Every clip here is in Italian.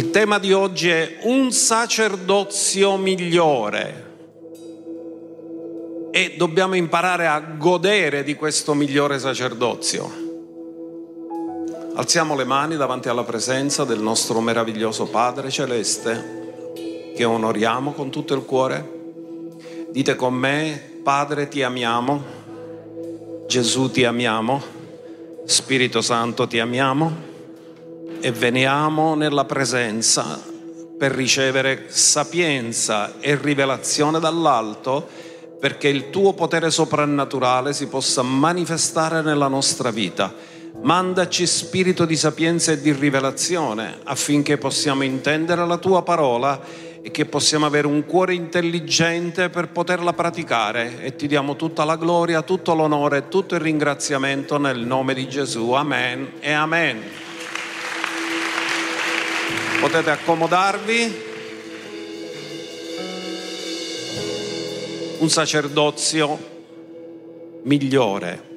Il tema di oggi è un sacerdozio migliore e dobbiamo imparare a godere di questo migliore sacerdozio. Alziamo le mani davanti alla presenza del nostro meraviglioso Padre Celeste che onoriamo con tutto il cuore. Dite con me, Padre ti amiamo, Gesù ti amiamo, Spirito Santo ti amiamo e veniamo nella presenza per ricevere sapienza e rivelazione dall'alto perché il tuo potere soprannaturale si possa manifestare nella nostra vita. Mandaci spirito di sapienza e di rivelazione affinché possiamo intendere la tua parola e che possiamo avere un cuore intelligente per poterla praticare e ti diamo tutta la gloria, tutto l'onore tutto il ringraziamento nel nome di Gesù. Amen e amen. Potete accomodarvi. Un sacerdozio migliore.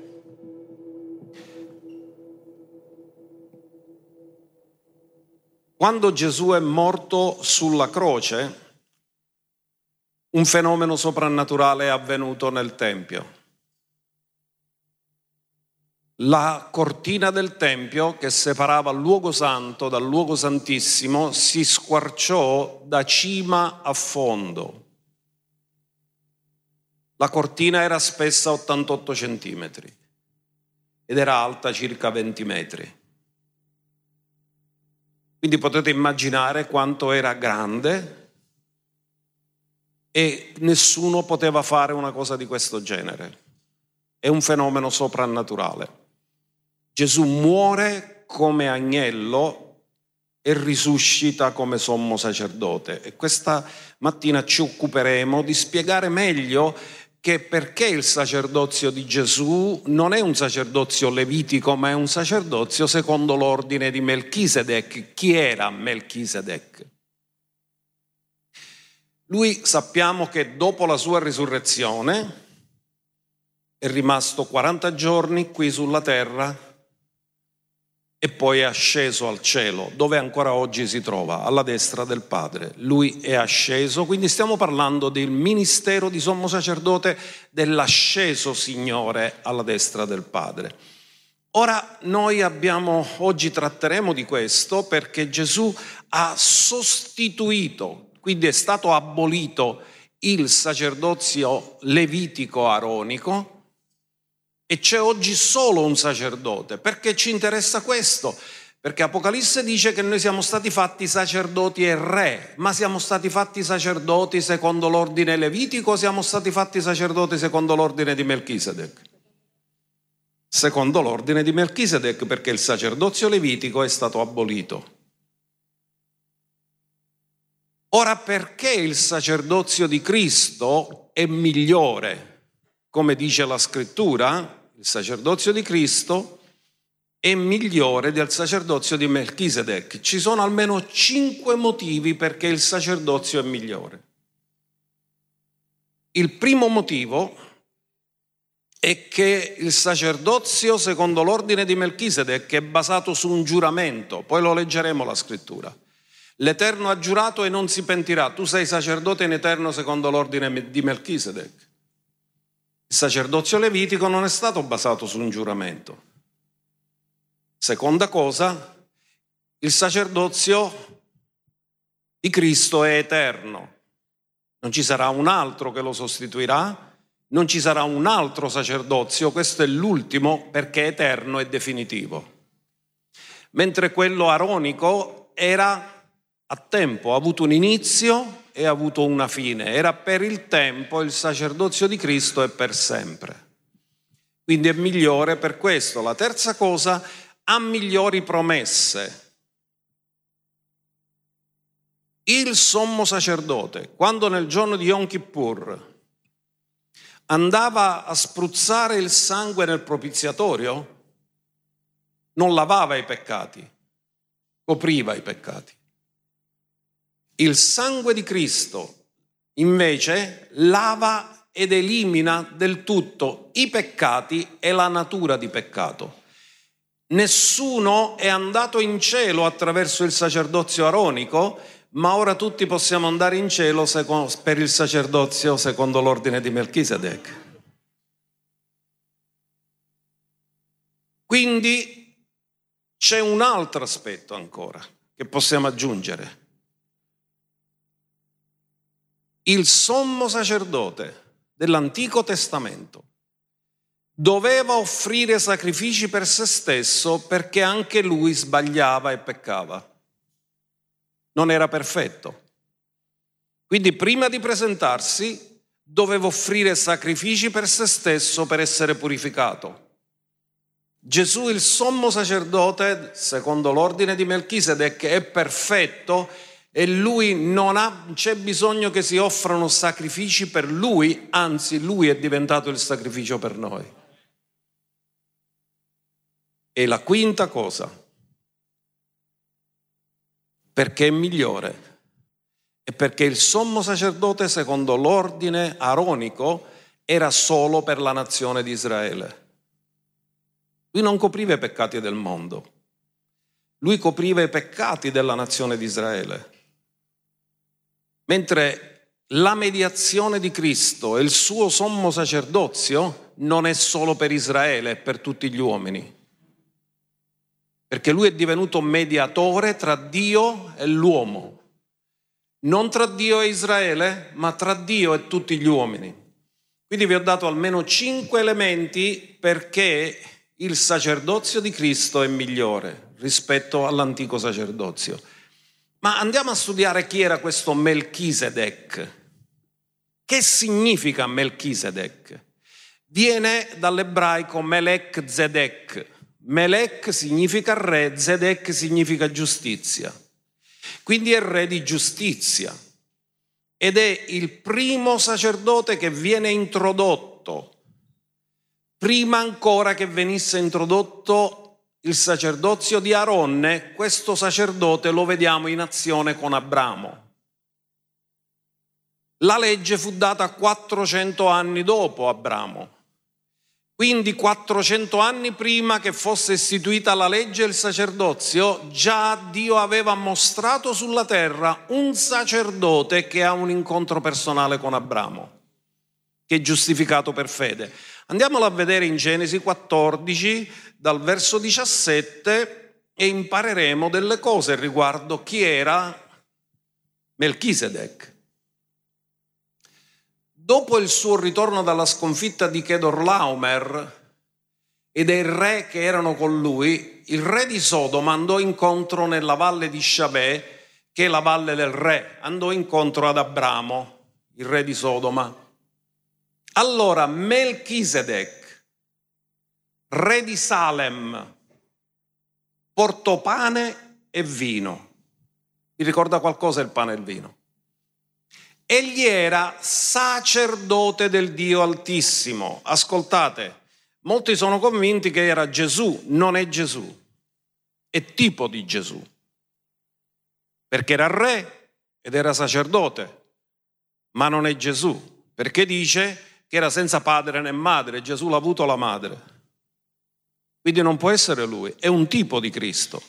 Quando Gesù è morto sulla croce, un fenomeno soprannaturale è avvenuto nel Tempio. La cortina del Tempio che separava il luogo santo dal luogo santissimo si squarciò da cima a fondo. La cortina era spessa 88 centimetri ed era alta circa 20 metri. Quindi potete immaginare quanto era grande e nessuno poteva fare una cosa di questo genere. È un fenomeno soprannaturale. Gesù muore come agnello e risuscita come sommo sacerdote. E questa mattina ci occuperemo di spiegare meglio che perché il sacerdozio di Gesù non è un sacerdozio levitico, ma è un sacerdozio secondo l'ordine di Melchisedec. Chi era Melchisedec? Lui sappiamo che dopo la sua risurrezione è rimasto 40 giorni qui sulla terra e poi è asceso al cielo, dove ancora oggi si trova, alla destra del Padre. Lui è asceso, quindi stiamo parlando del ministero di sommo sacerdote dell'asceso Signore alla destra del Padre. Ora noi abbiamo, oggi tratteremo di questo perché Gesù ha sostituito, quindi è stato abolito il sacerdozio levitico aronico e c'è oggi solo un sacerdote. Perché ci interessa questo? Perché Apocalisse dice che noi siamo stati fatti sacerdoti e re, ma siamo stati fatti sacerdoti secondo l'ordine levitico o siamo stati fatti sacerdoti secondo l'ordine di Melchisedec? Secondo l'ordine di Melchisedec, perché il sacerdozio levitico è stato abolito. Ora perché il sacerdozio di Cristo è migliore? come dice la scrittura, il sacerdozio di Cristo è migliore del sacerdozio di Melchisedec. Ci sono almeno cinque motivi perché il sacerdozio è migliore. Il primo motivo è che il sacerdozio, secondo l'ordine di Melchisedec, è basato su un giuramento, poi lo leggeremo la scrittura. L'Eterno ha giurato e non si pentirà. Tu sei sacerdote in eterno secondo l'ordine di Melchisedec. Il sacerdozio levitico non è stato basato su un giuramento. Seconda cosa, il sacerdozio di Cristo è eterno. Non ci sarà un altro che lo sostituirà, non ci sarà un altro sacerdozio, questo è l'ultimo perché è eterno e definitivo. Mentre quello aronico era a tempo, ha avuto un inizio e ha avuto una fine. Era per il tempo, il sacerdozio di Cristo è per sempre. Quindi è migliore per questo. La terza cosa, ha migliori promesse. Il sommo sacerdote, quando nel giorno di Yom Kippur andava a spruzzare il sangue nel propiziatorio, non lavava i peccati, copriva i peccati. Il sangue di Cristo invece lava ed elimina del tutto i peccati e la natura di peccato. Nessuno è andato in cielo attraverso il sacerdozio aronico, ma ora tutti possiamo andare in cielo per il sacerdozio secondo l'ordine di Melchisedec. Quindi c'è un altro aspetto ancora che possiamo aggiungere. Il sommo sacerdote dell'Antico Testamento doveva offrire sacrifici per se stesso perché anche lui sbagliava e peccava. Non era perfetto. Quindi prima di presentarsi doveva offrire sacrifici per se stesso per essere purificato. Gesù il sommo sacerdote, secondo l'ordine di Melchisedec, è perfetto e lui non ha, c'è bisogno che si offrano sacrifici per lui, anzi lui è diventato il sacrificio per noi. E la quinta cosa, perché è migliore, è perché il sommo sacerdote, secondo l'ordine aronico, era solo per la nazione di Israele. Lui non copriva i peccati del mondo, lui copriva i peccati della nazione di Israele. Mentre la mediazione di Cristo e il suo sommo sacerdozio non è solo per Israele, è per tutti gli uomini. Perché lui è divenuto mediatore tra Dio e l'uomo. Non tra Dio e Israele, ma tra Dio e tutti gli uomini. Quindi vi ho dato almeno cinque elementi perché il sacerdozio di Cristo è migliore rispetto all'antico sacerdozio. Ma andiamo a studiare chi era questo Melchisedec. Che significa Melchisedec? Viene dall'ebraico Melech Zedek. Melech significa re, Zedek significa giustizia. Quindi è re di giustizia. Ed è il primo sacerdote che viene introdotto, prima ancora che venisse introdotto il sacerdozio di Aronne, questo sacerdote lo vediamo in azione con Abramo. La legge fu data 400 anni dopo Abramo, quindi 400 anni prima che fosse istituita la legge e il sacerdozio, già Dio aveva mostrato sulla terra un sacerdote che ha un incontro personale con Abramo, che è giustificato per fede. Andiamolo a vedere in Genesi 14, dal verso 17, e impareremo delle cose riguardo chi era Melchisedec. Dopo il suo ritorno dalla sconfitta di Chedorlaomer e dei re che erano con lui, il re di Sodoma andò incontro nella valle di Shabè, che è la valle del re, andò incontro ad Abramo, il re di Sodoma. Allora Melchisedec, re di Salem, portò pane e vino. Vi ricorda qualcosa il pane e il vino? Egli era sacerdote del Dio Altissimo. Ascoltate, molti sono convinti che era Gesù, non è Gesù, è tipo di Gesù, perché era re ed era sacerdote, ma non è Gesù, perché dice che era senza padre né madre, Gesù l'ha avuto la madre. Quindi non può essere lui, è un tipo di Cristo.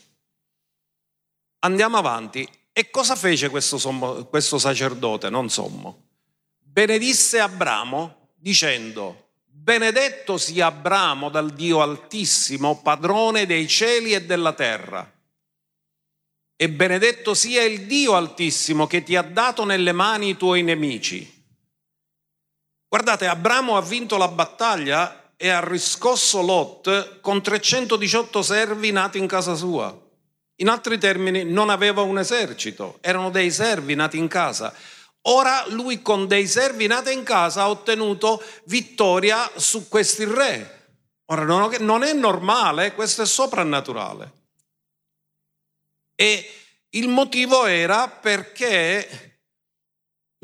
Andiamo avanti. E cosa fece questo, sommo, questo sacerdote, non sommo? Benedisse Abramo dicendo, benedetto sia Abramo dal Dio Altissimo, padrone dei cieli e della terra. E benedetto sia il Dio Altissimo che ti ha dato nelle mani i tuoi nemici Guardate, Abramo ha vinto la battaglia e ha riscosso Lot con 318 servi nati in casa sua. In altri termini, non aveva un esercito, erano dei servi nati in casa. Ora lui con dei servi nati in casa ha ottenuto vittoria su questi re. Ora non è normale, questo è soprannaturale. E il motivo era perché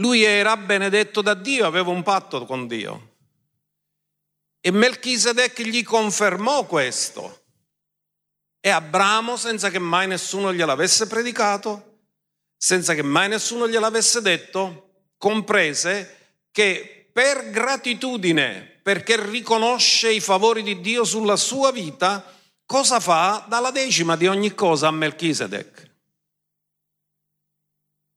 lui era benedetto da Dio, aveva un patto con Dio. E Melchisedec gli confermò questo. E Abramo, senza che mai nessuno gliel'avesse predicato, senza che mai nessuno gliel'avesse detto, comprese che per gratitudine, perché riconosce i favori di Dio sulla sua vita, cosa fa? Dalla decima di ogni cosa a Melchisedec.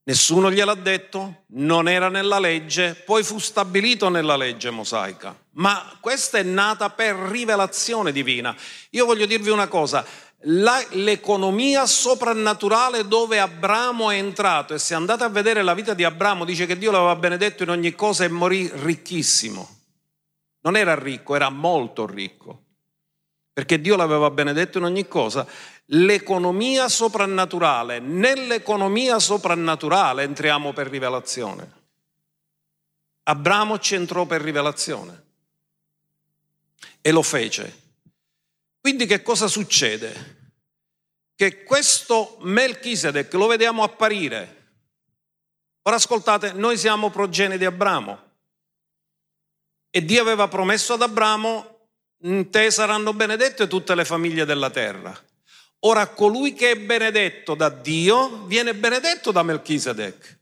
Nessuno gliel'ha detto, non era nella legge, poi fu stabilito nella legge mosaica. Ma questa è nata per rivelazione divina. Io voglio dirvi una cosa, la, l'economia soprannaturale dove Abramo è entrato e se andate a vedere la vita di Abramo dice che Dio l'aveva benedetto in ogni cosa e morì ricchissimo. Non era ricco, era molto ricco perché Dio l'aveva benedetto in ogni cosa, l'economia soprannaturale. Nell'economia soprannaturale entriamo per rivelazione. Abramo ci entrò per rivelazione e lo fece. Quindi che cosa succede? Che questo Melchisedec lo vediamo apparire. Ora ascoltate, noi siamo progenie di Abramo e Dio aveva promesso ad Abramo te saranno benedette tutte le famiglie della terra. Ora colui che è benedetto da Dio viene benedetto da Melchisedec.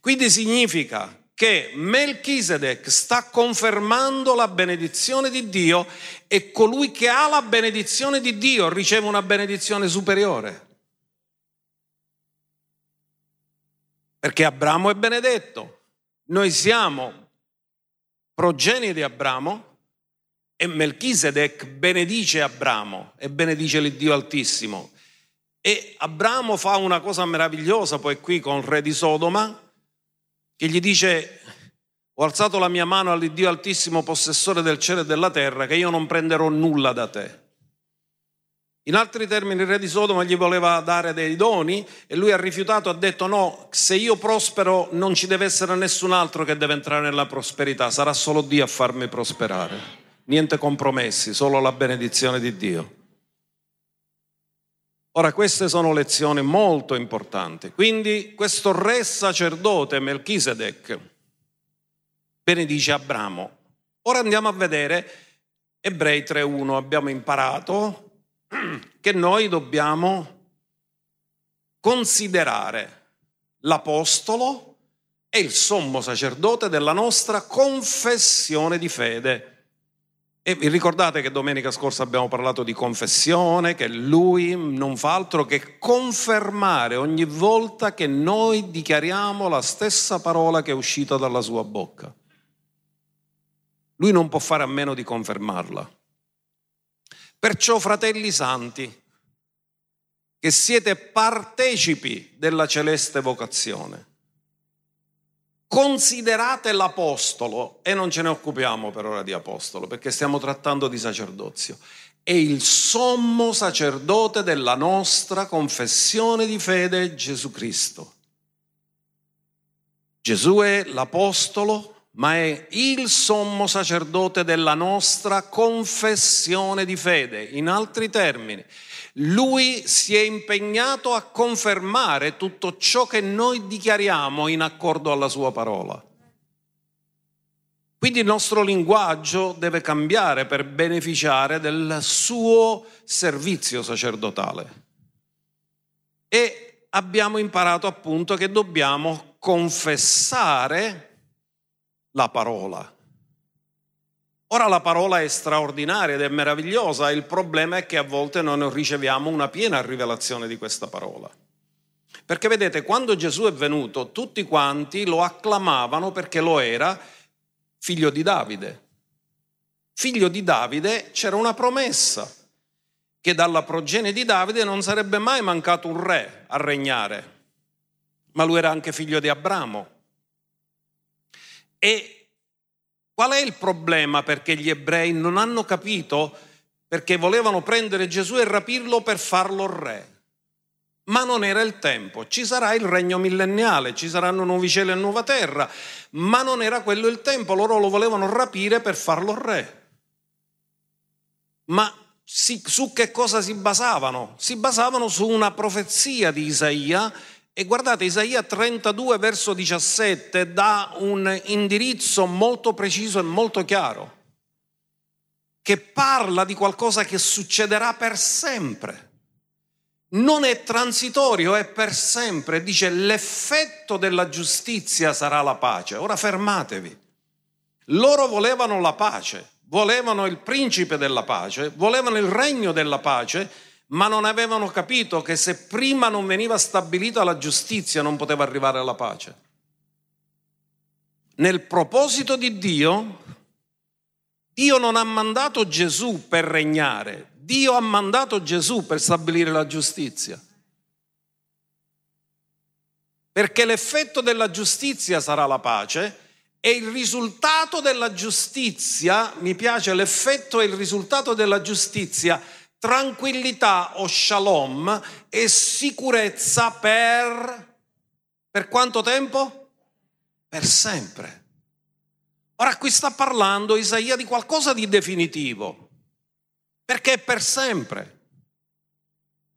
Quindi significa che Melchisedec sta confermando la benedizione di Dio e colui che ha la benedizione di Dio riceve una benedizione superiore. Perché Abramo è benedetto. Noi siamo progenie di Abramo e Melchisedec benedice Abramo e benedice l'Iddio Altissimo. E Abramo fa una cosa meravigliosa poi qui con il re di Sodoma, che gli dice, ho alzato la mia mano all'Iddio Altissimo, possessore del cielo e della terra, che io non prenderò nulla da te. In altri termini il re di Sodoma gli voleva dare dei doni e lui ha rifiutato, ha detto no, se io prospero non ci deve essere nessun altro che deve entrare nella prosperità, sarà solo Dio a farmi prosperare niente compromessi, solo la benedizione di Dio. Ora queste sono lezioni molto importanti. Quindi questo re sacerdote Melchisedec benedice Abramo. Ora andiamo a vedere Ebrei 3.1. Abbiamo imparato che noi dobbiamo considerare l'apostolo e il sommo sacerdote della nostra confessione di fede. E vi ricordate che domenica scorsa abbiamo parlato di confessione, che lui non fa altro che confermare ogni volta che noi dichiariamo la stessa parola che è uscita dalla sua bocca. Lui non può fare a meno di confermarla. Perciò, fratelli santi, che siete partecipi della celeste vocazione, considerate l'apostolo, e non ce ne occupiamo per ora di apostolo, perché stiamo trattando di sacerdozio, è il sommo sacerdote della nostra confessione di fede Gesù Cristo. Gesù è l'apostolo, ma è il sommo sacerdote della nostra confessione di fede. In altri termini, lui si è impegnato a confermare tutto ciò che noi dichiariamo in accordo alla sua parola. Quindi il nostro linguaggio deve cambiare per beneficiare del suo servizio sacerdotale. E abbiamo imparato appunto che dobbiamo confessare la parola. Ora la parola è straordinaria ed è meravigliosa, il problema è che a volte non riceviamo una piena rivelazione di questa parola. Perché vedete, quando Gesù è venuto, tutti quanti lo acclamavano perché lo era figlio di Davide. Figlio di Davide c'era una promessa, che dalla progenie di Davide non sarebbe mai mancato un re a regnare, ma lui era anche figlio di Abramo. E Qual è il problema perché gli ebrei non hanno capito? Perché volevano prendere Gesù e rapirlo per farlo re. Ma non era il tempo. Ci sarà il regno millenniale, ci saranno nuovi cieli e nuova terra, ma non era quello il tempo. Loro lo volevano rapire per farlo re. Ma su che cosa si basavano? Si basavano su una profezia di Isaia e guardate, Isaia 32 verso 17 dà un indirizzo molto preciso e molto chiaro, che parla di qualcosa che succederà per sempre. Non è transitorio, è per sempre. Dice l'effetto della giustizia sarà la pace. Ora fermatevi. Loro volevano la pace, volevano il principe della pace, volevano il regno della pace, ma non avevano capito che se prima non veniva stabilita la giustizia non poteva arrivare alla pace. Nel proposito di Dio, Dio non ha mandato Gesù per regnare, Dio ha mandato Gesù per stabilire la giustizia. Perché l'effetto della giustizia sarà la pace e il risultato della giustizia, mi piace l'effetto e il risultato della giustizia, tranquillità o shalom e sicurezza per, per quanto tempo? Per sempre. Ora qui sta parlando Isaia di qualcosa di definitivo, perché è per sempre.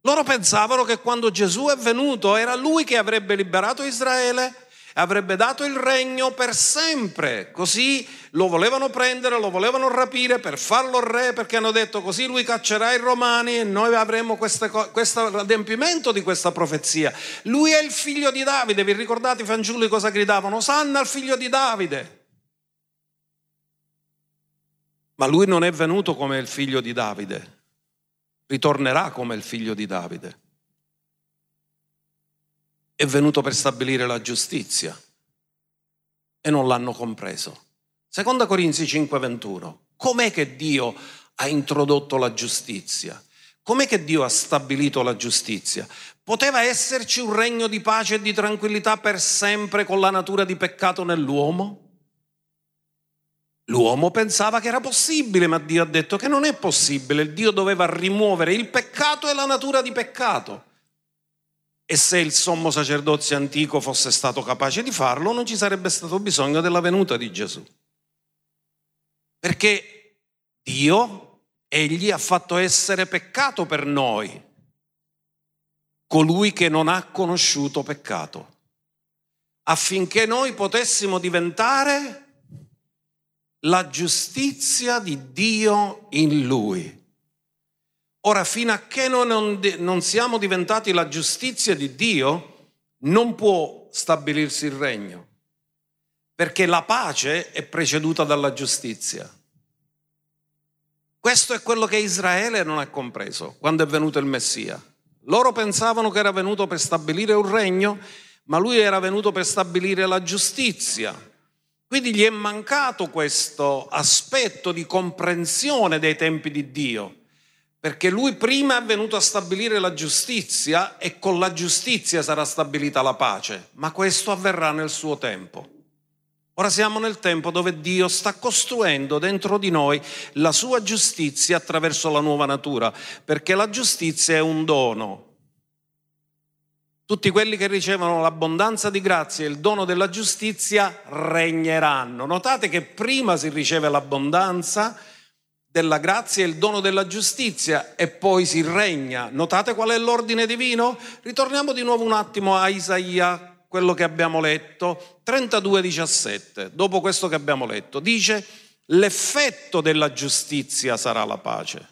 Loro pensavano che quando Gesù è venuto era lui che avrebbe liberato Israele avrebbe dato il regno per sempre. Così lo volevano prendere, lo volevano rapire per farlo re, perché hanno detto così lui caccerà i romani e noi avremo questo adempimento di questa profezia. Lui è il figlio di Davide, vi ricordate i fanciulli cosa gridavano? Sanna il figlio di Davide. Ma lui non è venuto come il figlio di Davide, ritornerà come il figlio di Davide è venuto per stabilire la giustizia e non l'hanno compreso. Seconda Corinzi 5:21. Com'è che Dio ha introdotto la giustizia? Com'è che Dio ha stabilito la giustizia? Poteva esserci un regno di pace e di tranquillità per sempre con la natura di peccato nell'uomo? L'uomo pensava che era possibile, ma Dio ha detto che non è possibile. Dio doveva rimuovere il peccato e la natura di peccato. E se il sommo sacerdozio antico fosse stato capace di farlo, non ci sarebbe stato bisogno della venuta di Gesù. Perché Dio, egli ha fatto essere peccato per noi, colui che non ha conosciuto peccato, affinché noi potessimo diventare la giustizia di Dio in lui. Ora, fino a che non, non siamo diventati la giustizia di Dio, non può stabilirsi il regno, perché la pace è preceduta dalla giustizia. Questo è quello che Israele non ha compreso quando è venuto il Messia. Loro pensavano che era venuto per stabilire un regno, ma lui era venuto per stabilire la giustizia. Quindi gli è mancato questo aspetto di comprensione dei tempi di Dio perché lui prima è venuto a stabilire la giustizia e con la giustizia sarà stabilita la pace, ma questo avverrà nel suo tempo. Ora siamo nel tempo dove Dio sta costruendo dentro di noi la sua giustizia attraverso la nuova natura, perché la giustizia è un dono. Tutti quelli che ricevono l'abbondanza di grazia e il dono della giustizia regneranno. Notate che prima si riceve l'abbondanza, della grazia e il dono della giustizia e poi si regna. Notate qual è l'ordine divino? Ritorniamo di nuovo un attimo a Isaia, quello che abbiamo letto, 32:17, dopo questo che abbiamo letto, dice l'effetto della giustizia sarà la pace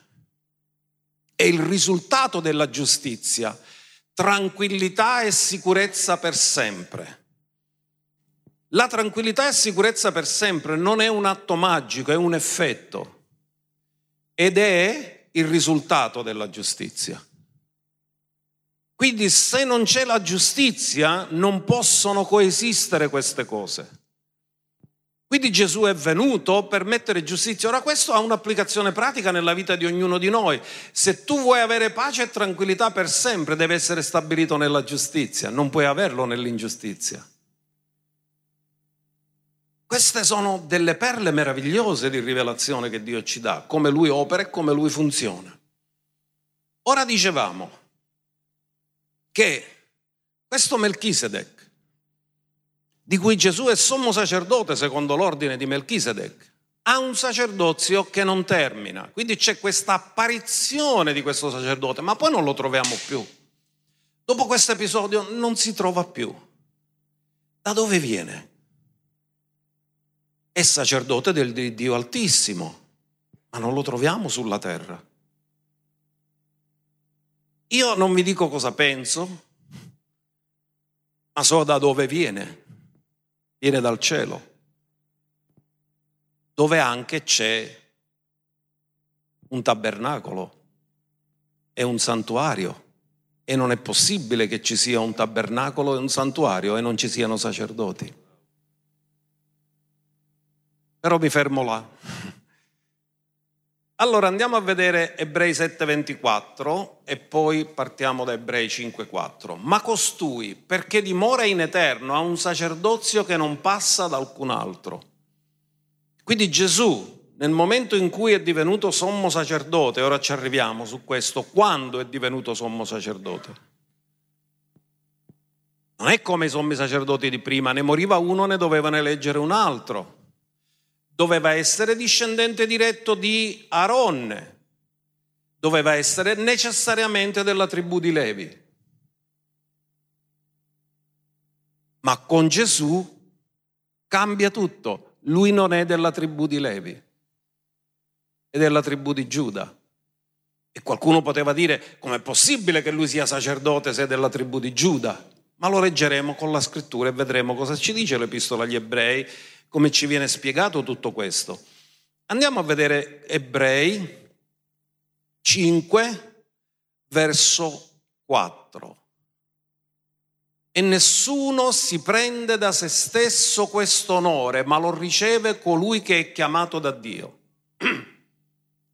e il risultato della giustizia, tranquillità e sicurezza per sempre. La tranquillità e sicurezza per sempre non è un atto magico, è un effetto ed è il risultato della giustizia. Quindi se non c'è la giustizia non possono coesistere queste cose. Quindi Gesù è venuto per mettere giustizia. Ora questo ha un'applicazione pratica nella vita di ognuno di noi. Se tu vuoi avere pace e tranquillità per sempre, deve essere stabilito nella giustizia, non puoi averlo nell'ingiustizia. Queste sono delle perle meravigliose di rivelazione che Dio ci dà, come Lui opera e come Lui funziona. Ora dicevamo che questo Melchisedec, di cui Gesù è sommo sacerdote secondo l'ordine di Melchisedec, ha un sacerdozio che non termina. Quindi c'è questa apparizione di questo sacerdote, ma poi non lo troviamo più. Dopo questo episodio non si trova più. Da dove viene? È sacerdote del Dio Altissimo, ma non lo troviamo sulla terra. Io non vi dico cosa penso, ma so da dove viene. Viene dal cielo, dove anche c'è un tabernacolo, è un santuario e non è possibile che ci sia un tabernacolo e un santuario e non ci siano sacerdoti. Però mi fermo là. Allora andiamo a vedere Ebrei 7:24 e poi partiamo da Ebrei 5:4. Ma costui, perché dimora in eterno, ha un sacerdozio che non passa da alcun altro. Quindi Gesù, nel momento in cui è divenuto sommo sacerdote, ora ci arriviamo su questo, quando è divenuto sommo sacerdote? Non è come i sommi sacerdoti di prima, ne moriva uno, ne dovevano eleggere un altro doveva essere discendente diretto di Aaron, doveva essere necessariamente della tribù di Levi. Ma con Gesù cambia tutto. Lui non è della tribù di Levi, è della tribù di Giuda. E qualcuno poteva dire, com'è possibile che lui sia sacerdote se è della tribù di Giuda? Ma lo leggeremo con la scrittura e vedremo cosa ci dice l'epistola agli ebrei come ci viene spiegato tutto questo. Andiamo a vedere Ebrei 5, verso 4. E nessuno si prende da se stesso questo onore, ma lo riceve colui che è chiamato da Dio.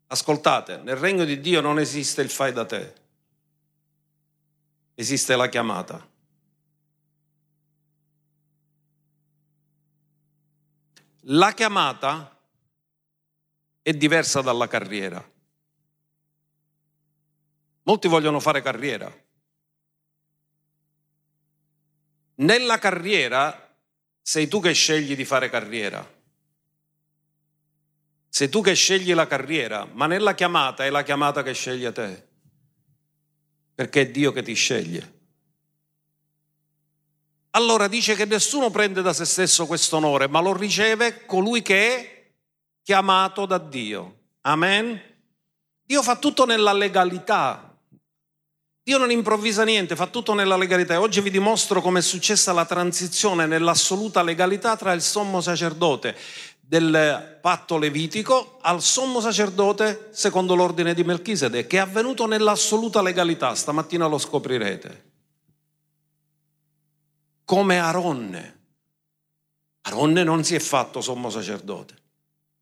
Ascoltate, nel regno di Dio non esiste il fai da te, esiste la chiamata. La chiamata è diversa dalla carriera. Molti vogliono fare carriera. Nella carriera sei tu che scegli di fare carriera. Sei tu che scegli la carriera, ma nella chiamata è la chiamata che sceglie te. Perché è Dio che ti sceglie. Allora dice che nessuno prende da se stesso questo onore, ma lo riceve colui che è chiamato da Dio. Amen. Dio fa tutto nella legalità. Dio non improvvisa niente, fa tutto nella legalità. E oggi vi dimostro come è successa la transizione nell'assoluta legalità tra il sommo sacerdote del patto levitico al sommo sacerdote secondo l'ordine di Melchizedek, che è avvenuto nell'assoluta legalità. Stamattina lo scoprirete come Aronne. Aronne non si è fatto sommo sacerdote.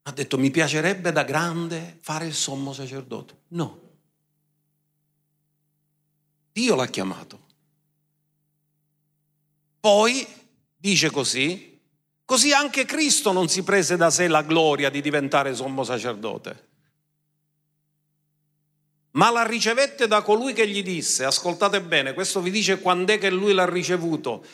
Ha detto mi piacerebbe da grande fare il sommo sacerdote. No. Dio l'ha chiamato. Poi dice così, così anche Cristo non si prese da sé la gloria di diventare sommo sacerdote, ma la ricevette da colui che gli disse, ascoltate bene, questo vi dice quando è che lui l'ha ricevuto,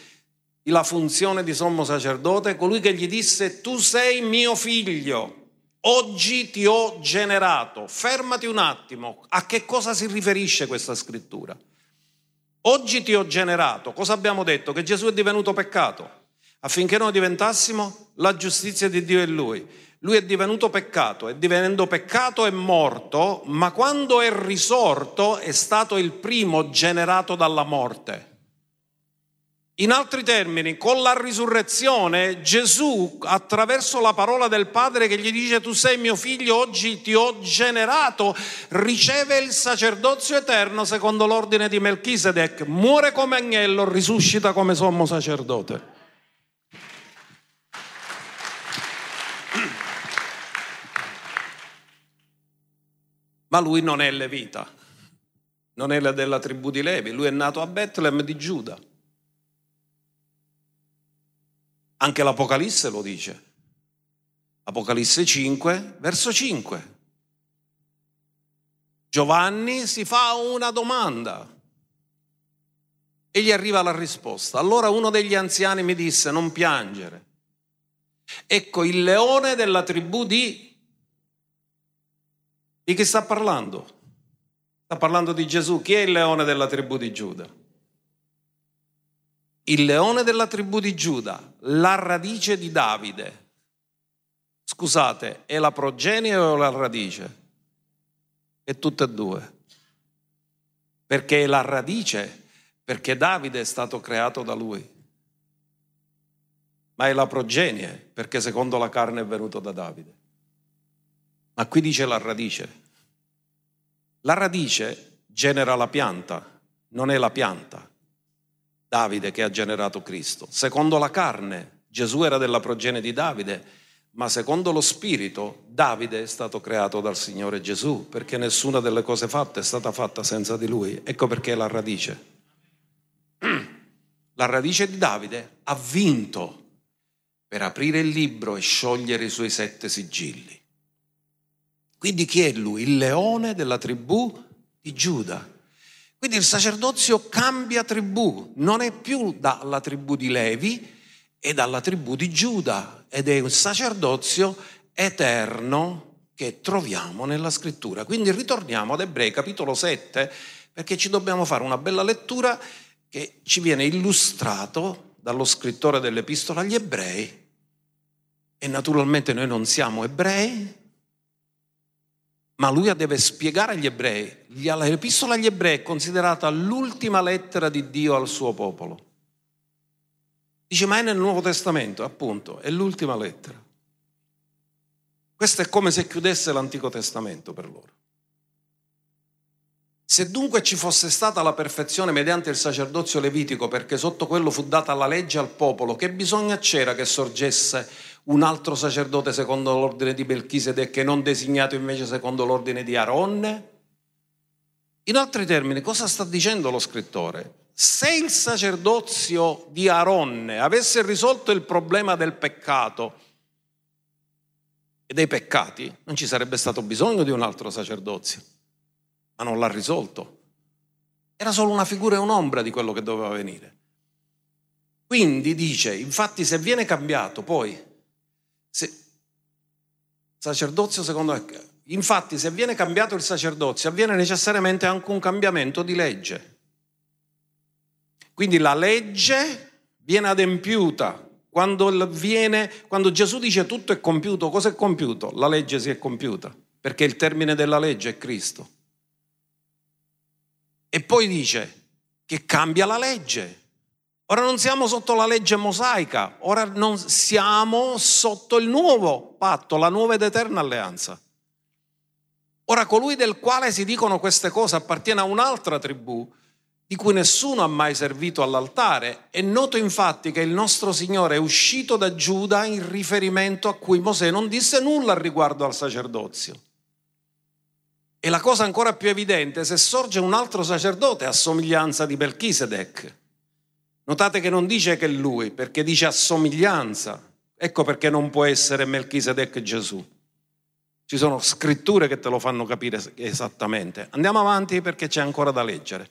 la funzione di sommo sacerdote, colui che gli disse tu sei mio figlio, oggi ti ho generato. Fermati un attimo, a che cosa si riferisce questa scrittura? Oggi ti ho generato, cosa abbiamo detto? Che Gesù è divenuto peccato affinché noi diventassimo la giustizia di Dio in Lui. Lui è divenuto peccato e divenendo peccato è morto, ma quando è risorto è stato il primo generato dalla morte. In altri termini, con la risurrezione Gesù, attraverso la parola del Padre che gli dice tu sei mio figlio, oggi ti ho generato, riceve il sacerdozio eterno secondo l'ordine di Melchisedec, muore come agnello, risuscita come sommo sacerdote. Ma lui non è levita, non è della tribù di Levi, lui è nato a Betlem di Giuda. Anche l'Apocalisse lo dice. Apocalisse 5, verso 5. Giovanni si fa una domanda e gli arriva la risposta. Allora uno degli anziani mi disse, non piangere. Ecco il leone della tribù di... Di chi sta parlando? Sta parlando di Gesù. Chi è il leone della tribù di Giuda? Il leone della tribù di Giuda, la radice di Davide. Scusate, è la progenie o la radice? È tutte e due. Perché è la radice, perché Davide è stato creato da lui. Ma è la progenie, perché secondo la carne è venuto da Davide. Ma qui dice la radice. La radice genera la pianta, non è la pianta. Davide che ha generato Cristo. Secondo la carne, Gesù era della progenie di Davide, ma secondo lo spirito, Davide è stato creato dal Signore Gesù, perché nessuna delle cose fatte è stata fatta senza di lui. Ecco perché è la radice. La radice di Davide ha vinto per aprire il libro e sciogliere i suoi sette sigilli. Quindi chi è lui? Il leone della tribù di Giuda. Quindi il sacerdozio cambia tribù, non è più dalla tribù di Levi, è dalla tribù di Giuda ed è un sacerdozio eterno che troviamo nella scrittura. Quindi ritorniamo ad Ebrei capitolo 7 perché ci dobbiamo fare una bella lettura che ci viene illustrato dallo scrittore dell'epistola agli ebrei e naturalmente noi non siamo ebrei, ma lui deve spiegare agli ebrei. L'epistola agli ebrei è considerata l'ultima lettera di Dio al suo popolo. Dice, ma è nel Nuovo Testamento, appunto, è l'ultima lettera. Questo è come se chiudesse l'Antico Testamento per loro. Se dunque ci fosse stata la perfezione mediante il sacerdozio levitico, perché sotto quello fu data la legge al popolo, che bisogno c'era che sorgesse un altro sacerdote secondo l'ordine di Belchisedec e non designato invece secondo l'ordine di Aronne? In altri termini, cosa sta dicendo lo scrittore? Se il sacerdozio di Aronne avesse risolto il problema del peccato e dei peccati, non ci sarebbe stato bisogno di un altro sacerdozio, ma non l'ha risolto. Era solo una figura e un'ombra di quello che doveva venire. Quindi dice, infatti se viene cambiato poi sacerdozio secondo infatti se viene cambiato il sacerdozio avviene necessariamente anche un cambiamento di legge. Quindi la legge viene adempiuta. Quando, viene, quando Gesù dice tutto è compiuto, cosa è compiuto? La legge si è compiuta, perché il termine della legge è Cristo. E poi dice che cambia la legge. Ora non siamo sotto la legge mosaica, ora non siamo sotto il nuovo patto, la nuova ed eterna alleanza. Ora colui del quale si dicono queste cose appartiene a un'altra tribù di cui nessuno ha mai servito all'altare. È noto infatti che il nostro Signore è uscito da Giuda in riferimento a cui Mosè non disse nulla riguardo al sacerdozio. E la cosa ancora più evidente, se sorge un altro sacerdote a somiglianza di Belchisedec, Notate che non dice che è lui, perché dice assomiglianza. Ecco perché non può essere Melchisedec Gesù. Ci sono scritture che te lo fanno capire esattamente. Andiamo avanti perché c'è ancora da leggere.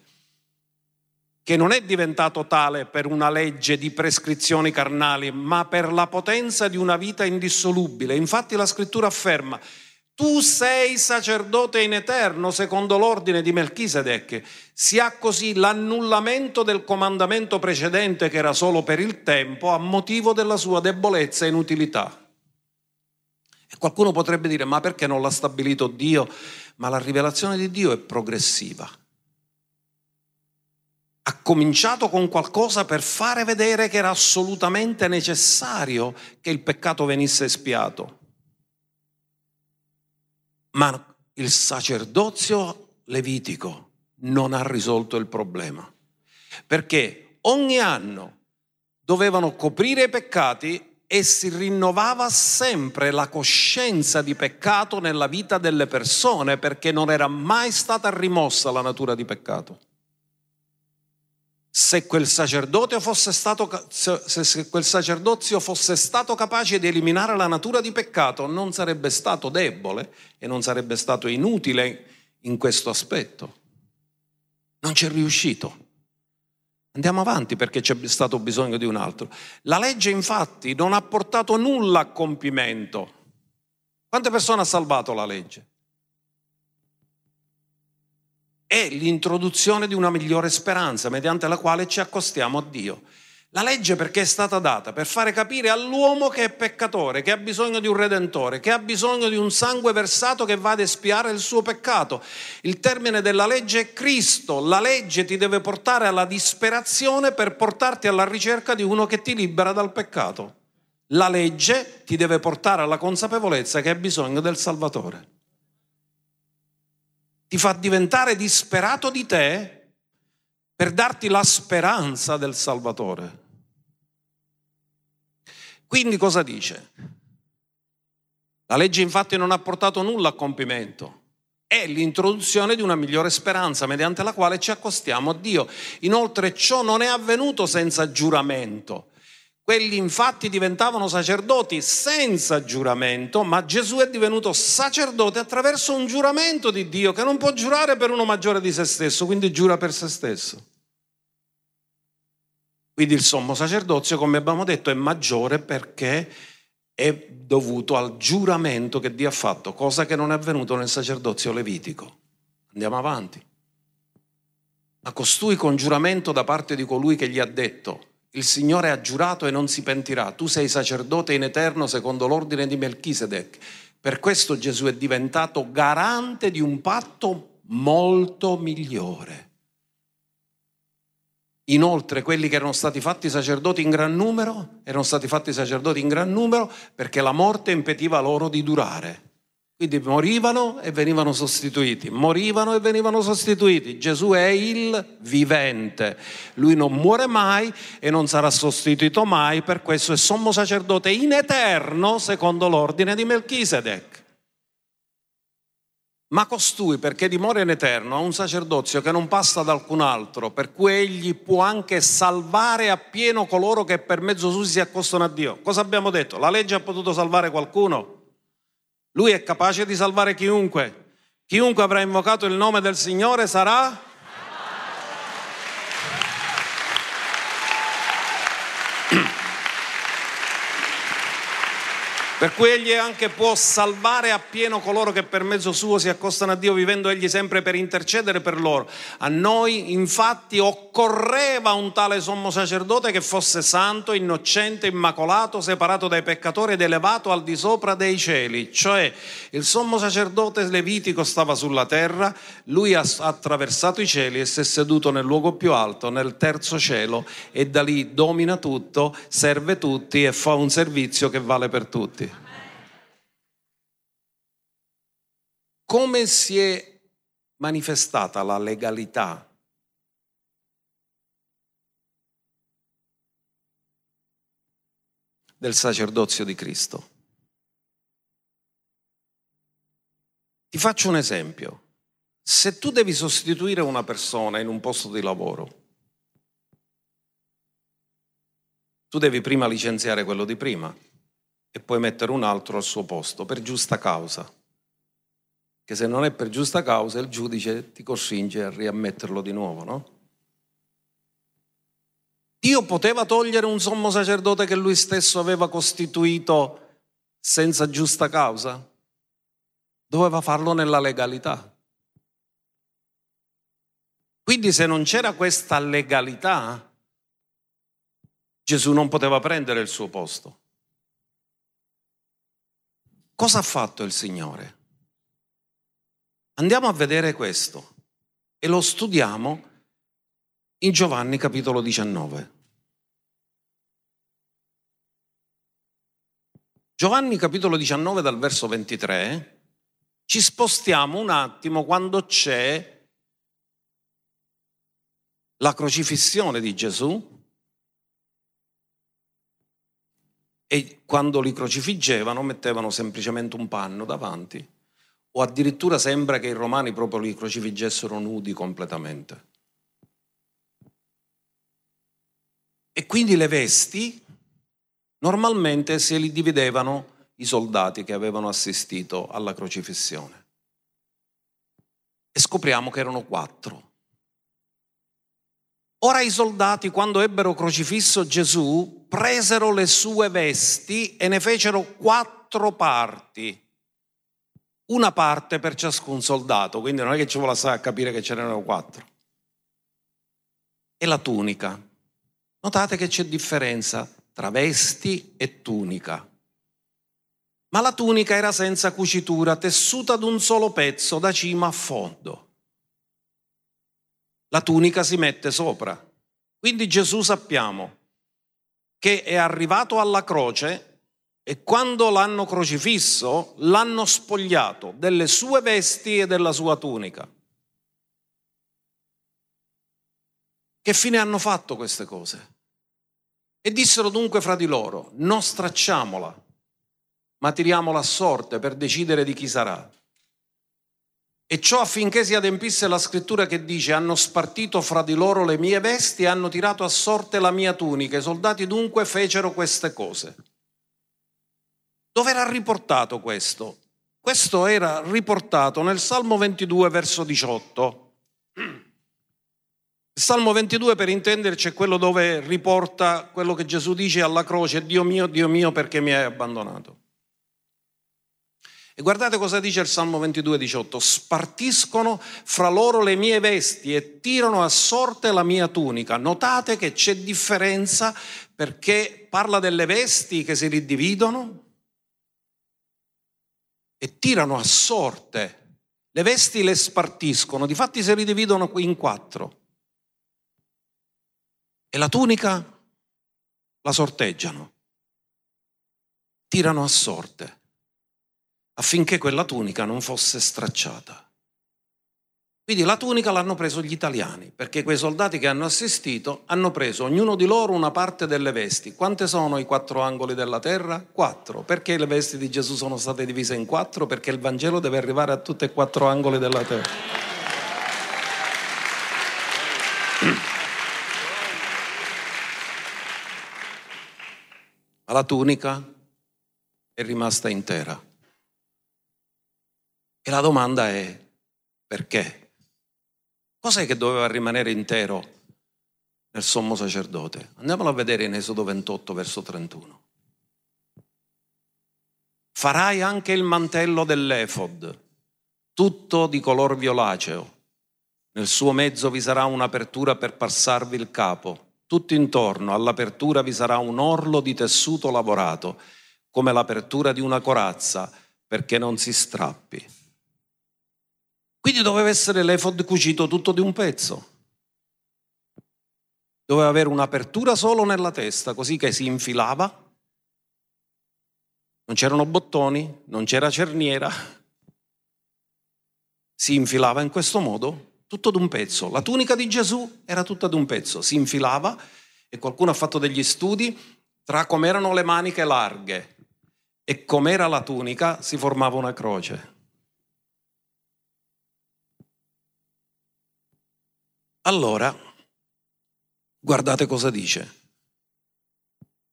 Che non è diventato tale per una legge di prescrizioni carnali, ma per la potenza di una vita indissolubile. Infatti la scrittura afferma tu sei sacerdote in eterno secondo l'ordine di Melchisedec. Si ha così l'annullamento del comandamento precedente che era solo per il tempo a motivo della sua debolezza e inutilità. E qualcuno potrebbe dire ma perché non l'ha stabilito Dio? Ma la rivelazione di Dio è progressiva. Ha cominciato con qualcosa per fare vedere che era assolutamente necessario che il peccato venisse espiato ma il sacerdozio levitico non ha risolto il problema, perché ogni anno dovevano coprire i peccati e si rinnovava sempre la coscienza di peccato nella vita delle persone perché non era mai stata rimossa la natura di peccato se quel, stato, se quel sacerdozio fosse stato capace di eliminare la natura di peccato, non sarebbe stato debole e non sarebbe stato inutile in questo aspetto. Non ci è riuscito. Andiamo avanti perché c'è stato bisogno di un altro. La legge infatti non ha portato nulla a compimento. Quante persone ha salvato la legge? È l'introduzione di una migliore speranza mediante la quale ci accostiamo a Dio. La legge perché è stata data? Per fare capire all'uomo che è peccatore, che ha bisogno di un redentore, che ha bisogno di un sangue versato che va ad espiare il suo peccato. Il termine della legge è Cristo. La legge ti deve portare alla disperazione per portarti alla ricerca di uno che ti libera dal peccato. La legge ti deve portare alla consapevolezza che hai bisogno del Salvatore. Ti fa diventare disperato di te per darti la speranza del Salvatore. Quindi cosa dice? La legge infatti non ha portato nulla a compimento. È l'introduzione di una migliore speranza mediante la quale ci accostiamo a Dio. Inoltre ciò non è avvenuto senza giuramento. Quelli infatti diventavano sacerdoti senza giuramento, ma Gesù è divenuto sacerdote attraverso un giuramento di Dio che non può giurare per uno maggiore di se stesso, quindi giura per se stesso. Quindi il sommo sacerdozio, come abbiamo detto, è maggiore perché è dovuto al giuramento che Dio ha fatto, cosa che non è avvenuto nel sacerdozio levitico. Andiamo avanti. Ma costui con giuramento da parte di colui che gli ha detto, il Signore ha giurato e non si pentirà. Tu sei sacerdote in eterno secondo l'ordine di Melchisedec. Per questo Gesù è diventato garante di un patto molto migliore. Inoltre quelli che erano stati fatti sacerdoti in gran numero, erano stati fatti sacerdoti in gran numero perché la morte impediva loro di durare. Quindi morivano e venivano sostituiti, morivano e venivano sostituiti. Gesù è il vivente, lui non muore mai e non sarà sostituito mai, per questo è sommo sacerdote in eterno secondo l'ordine di Melchisedec. Ma costui, perché dimora in eterno, ha un sacerdozio che non passa da alcun altro, per cui egli può anche salvare appieno coloro che per mezzo suo si accostano a Dio. Cosa abbiamo detto? La legge ha potuto salvare qualcuno? Lui è capace di salvare chiunque. Chiunque avrà invocato il nome del Signore sarà Per cui egli anche può salvare appieno coloro che per mezzo suo si accostano a Dio, vivendo egli sempre per intercedere per loro. A noi infatti occorreva un tale sommo sacerdote che fosse santo, innocente, immacolato, separato dai peccatori ed elevato al di sopra dei cieli. Cioè il sommo sacerdote levitico stava sulla terra, lui ha attraversato i cieli e si è seduto nel luogo più alto, nel terzo cielo, e da lì domina tutto, serve tutti e fa un servizio che vale per tutti. Come si è manifestata la legalità del sacerdozio di Cristo. Ti faccio un esempio. Se tu devi sostituire una persona in un posto di lavoro, tu devi prima licenziare quello di prima e poi mettere un altro al suo posto per giusta causa che se non è per giusta causa il giudice ti costringe a riammetterlo di nuovo, no? Dio poteva togliere un sommo sacerdote che lui stesso aveva costituito senza giusta causa? Doveva farlo nella legalità. Quindi se non c'era questa legalità, Gesù non poteva prendere il suo posto. Cosa ha fatto il Signore? Andiamo a vedere questo e lo studiamo in Giovanni capitolo 19. Giovanni capitolo 19 dal verso 23 ci spostiamo un attimo quando c'è la crocifissione di Gesù e quando li crocifiggevano mettevano semplicemente un panno davanti o addirittura sembra che i romani proprio li crocifiggessero nudi completamente. E quindi le vesti normalmente se li dividevano i soldati che avevano assistito alla crocifissione. E scopriamo che erano quattro. Ora i soldati, quando ebbero crocifisso Gesù, presero le sue vesti e ne fecero quattro parti una parte per ciascun soldato, quindi non è che ci vuole a capire che ce n'erano quattro. E la tunica. Notate che c'è differenza tra vesti e tunica. Ma la tunica era senza cucitura, tessuta ad un solo pezzo da cima a fondo. La tunica si mette sopra. Quindi Gesù sappiamo che è arrivato alla croce e quando l'hanno crocifisso l'hanno spogliato delle sue vesti e della sua tunica. Che fine hanno fatto queste cose? E dissero dunque fra di loro, non stracciamola, ma tiriamola a sorte per decidere di chi sarà. E ciò affinché si adempisse la scrittura che dice, hanno spartito fra di loro le mie vesti e hanno tirato a sorte la mia tunica. I soldati dunque fecero queste cose. Dove era riportato questo? Questo era riportato nel Salmo 22, verso 18. Il Salmo 22, per intenderci, è quello dove riporta quello che Gesù dice alla croce, Dio mio, Dio mio, perché mi hai abbandonato. E guardate cosa dice il Salmo 22, 18. Spartiscono fra loro le mie vesti e tirano a sorte la mia tunica. Notate che c'è differenza perché parla delle vesti che si ridividono e tirano a sorte. Le vesti le spartiscono, difatti si ridividono in quattro. E la tunica la sorteggiano, tirano a sorte affinché quella tunica non fosse stracciata. Quindi la tunica l'hanno preso gli italiani, perché quei soldati che hanno assistito hanno preso ognuno di loro una parte delle vesti. Quante sono i quattro angoli della terra? Quattro. Perché le vesti di Gesù sono state divise in quattro? Perché il Vangelo deve arrivare a tutti e quattro angoli della terra. Ma la tunica è rimasta intera. E la domanda è perché? Cos'è che doveva rimanere intero nel sommo sacerdote? Andiamolo a vedere in Esodo 28, verso 31. Farai anche il mantello dell'efod, tutto di color violaceo. Nel suo mezzo vi sarà un'apertura per passarvi il capo. Tutto intorno all'apertura vi sarà un orlo di tessuto lavorato, come l'apertura di una corazza, perché non si strappi. Quindi doveva essere l'efod cucito tutto di un pezzo. Doveva avere un'apertura solo nella testa, così che si infilava. Non c'erano bottoni, non c'era cerniera. Si infilava in questo modo, tutto d'un pezzo. La tunica di Gesù era tutta d'un pezzo. Si infilava e qualcuno ha fatto degli studi tra com'erano le maniche larghe e com'era la tunica si formava una croce. Allora, guardate cosa dice.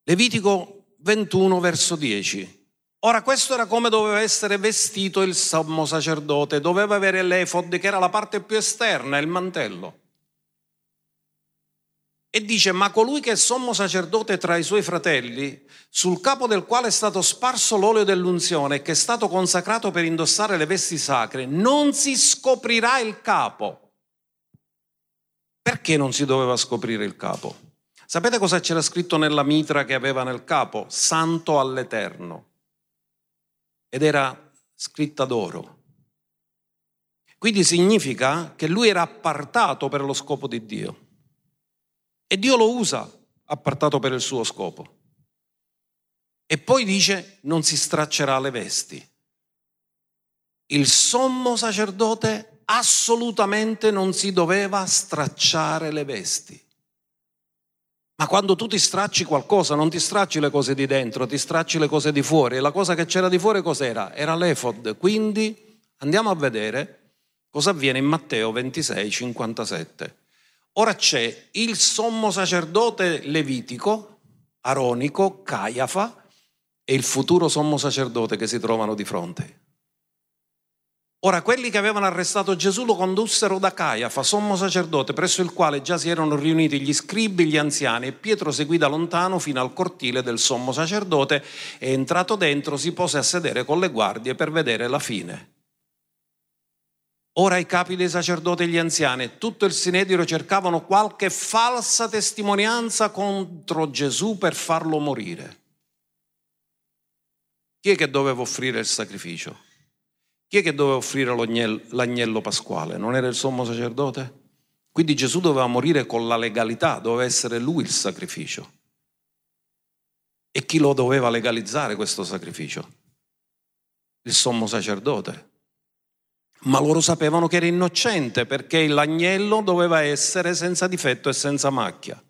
Levitico 21 verso 10. Ora questo era come doveva essere vestito il sommo sacerdote, doveva avere l'efod che era la parte più esterna, il mantello. E dice, ma colui che è sommo sacerdote tra i suoi fratelli, sul capo del quale è stato sparso l'olio dell'unzione e che è stato consacrato per indossare le vesti sacre, non si scoprirà il capo perché non si doveva scoprire il capo? Sapete cosa c'era scritto nella mitra che aveva nel capo? Santo all'Eterno. Ed era scritta d'oro. Quindi significa che lui era appartato per lo scopo di Dio. E Dio lo usa appartato per il suo scopo. E poi dice non si straccerà le vesti. Il sommo sacerdote assolutamente non si doveva stracciare le vesti. Ma quando tu ti stracci qualcosa, non ti stracci le cose di dentro, ti stracci le cose di fuori. E la cosa che c'era di fuori cos'era? Era l'efod. Quindi andiamo a vedere cosa avviene in Matteo 26, 57. Ora c'è il sommo sacerdote levitico, aronico, Caiafa, e il futuro sommo sacerdote che si trovano di fronte. Ora quelli che avevano arrestato Gesù lo condussero da Caiafa, sommo sacerdote, presso il quale già si erano riuniti gli scribi, gli anziani, e Pietro seguì da lontano fino al cortile del sommo sacerdote e entrato dentro si pose a sedere con le guardie per vedere la fine. Ora i capi dei sacerdoti e gli anziani e tutto il sinedrio cercavano qualche falsa testimonianza contro Gesù per farlo morire. Chi è che doveva offrire il sacrificio? Chi è che doveva offrire l'agnello pasquale? Non era il sommo sacerdote? Quindi Gesù doveva morire con la legalità, doveva essere lui il sacrificio. E chi lo doveva legalizzare questo sacrificio? Il sommo sacerdote. ma loro sapevano che era innocente perché l'agnello doveva essere senza difetto e senza macchia.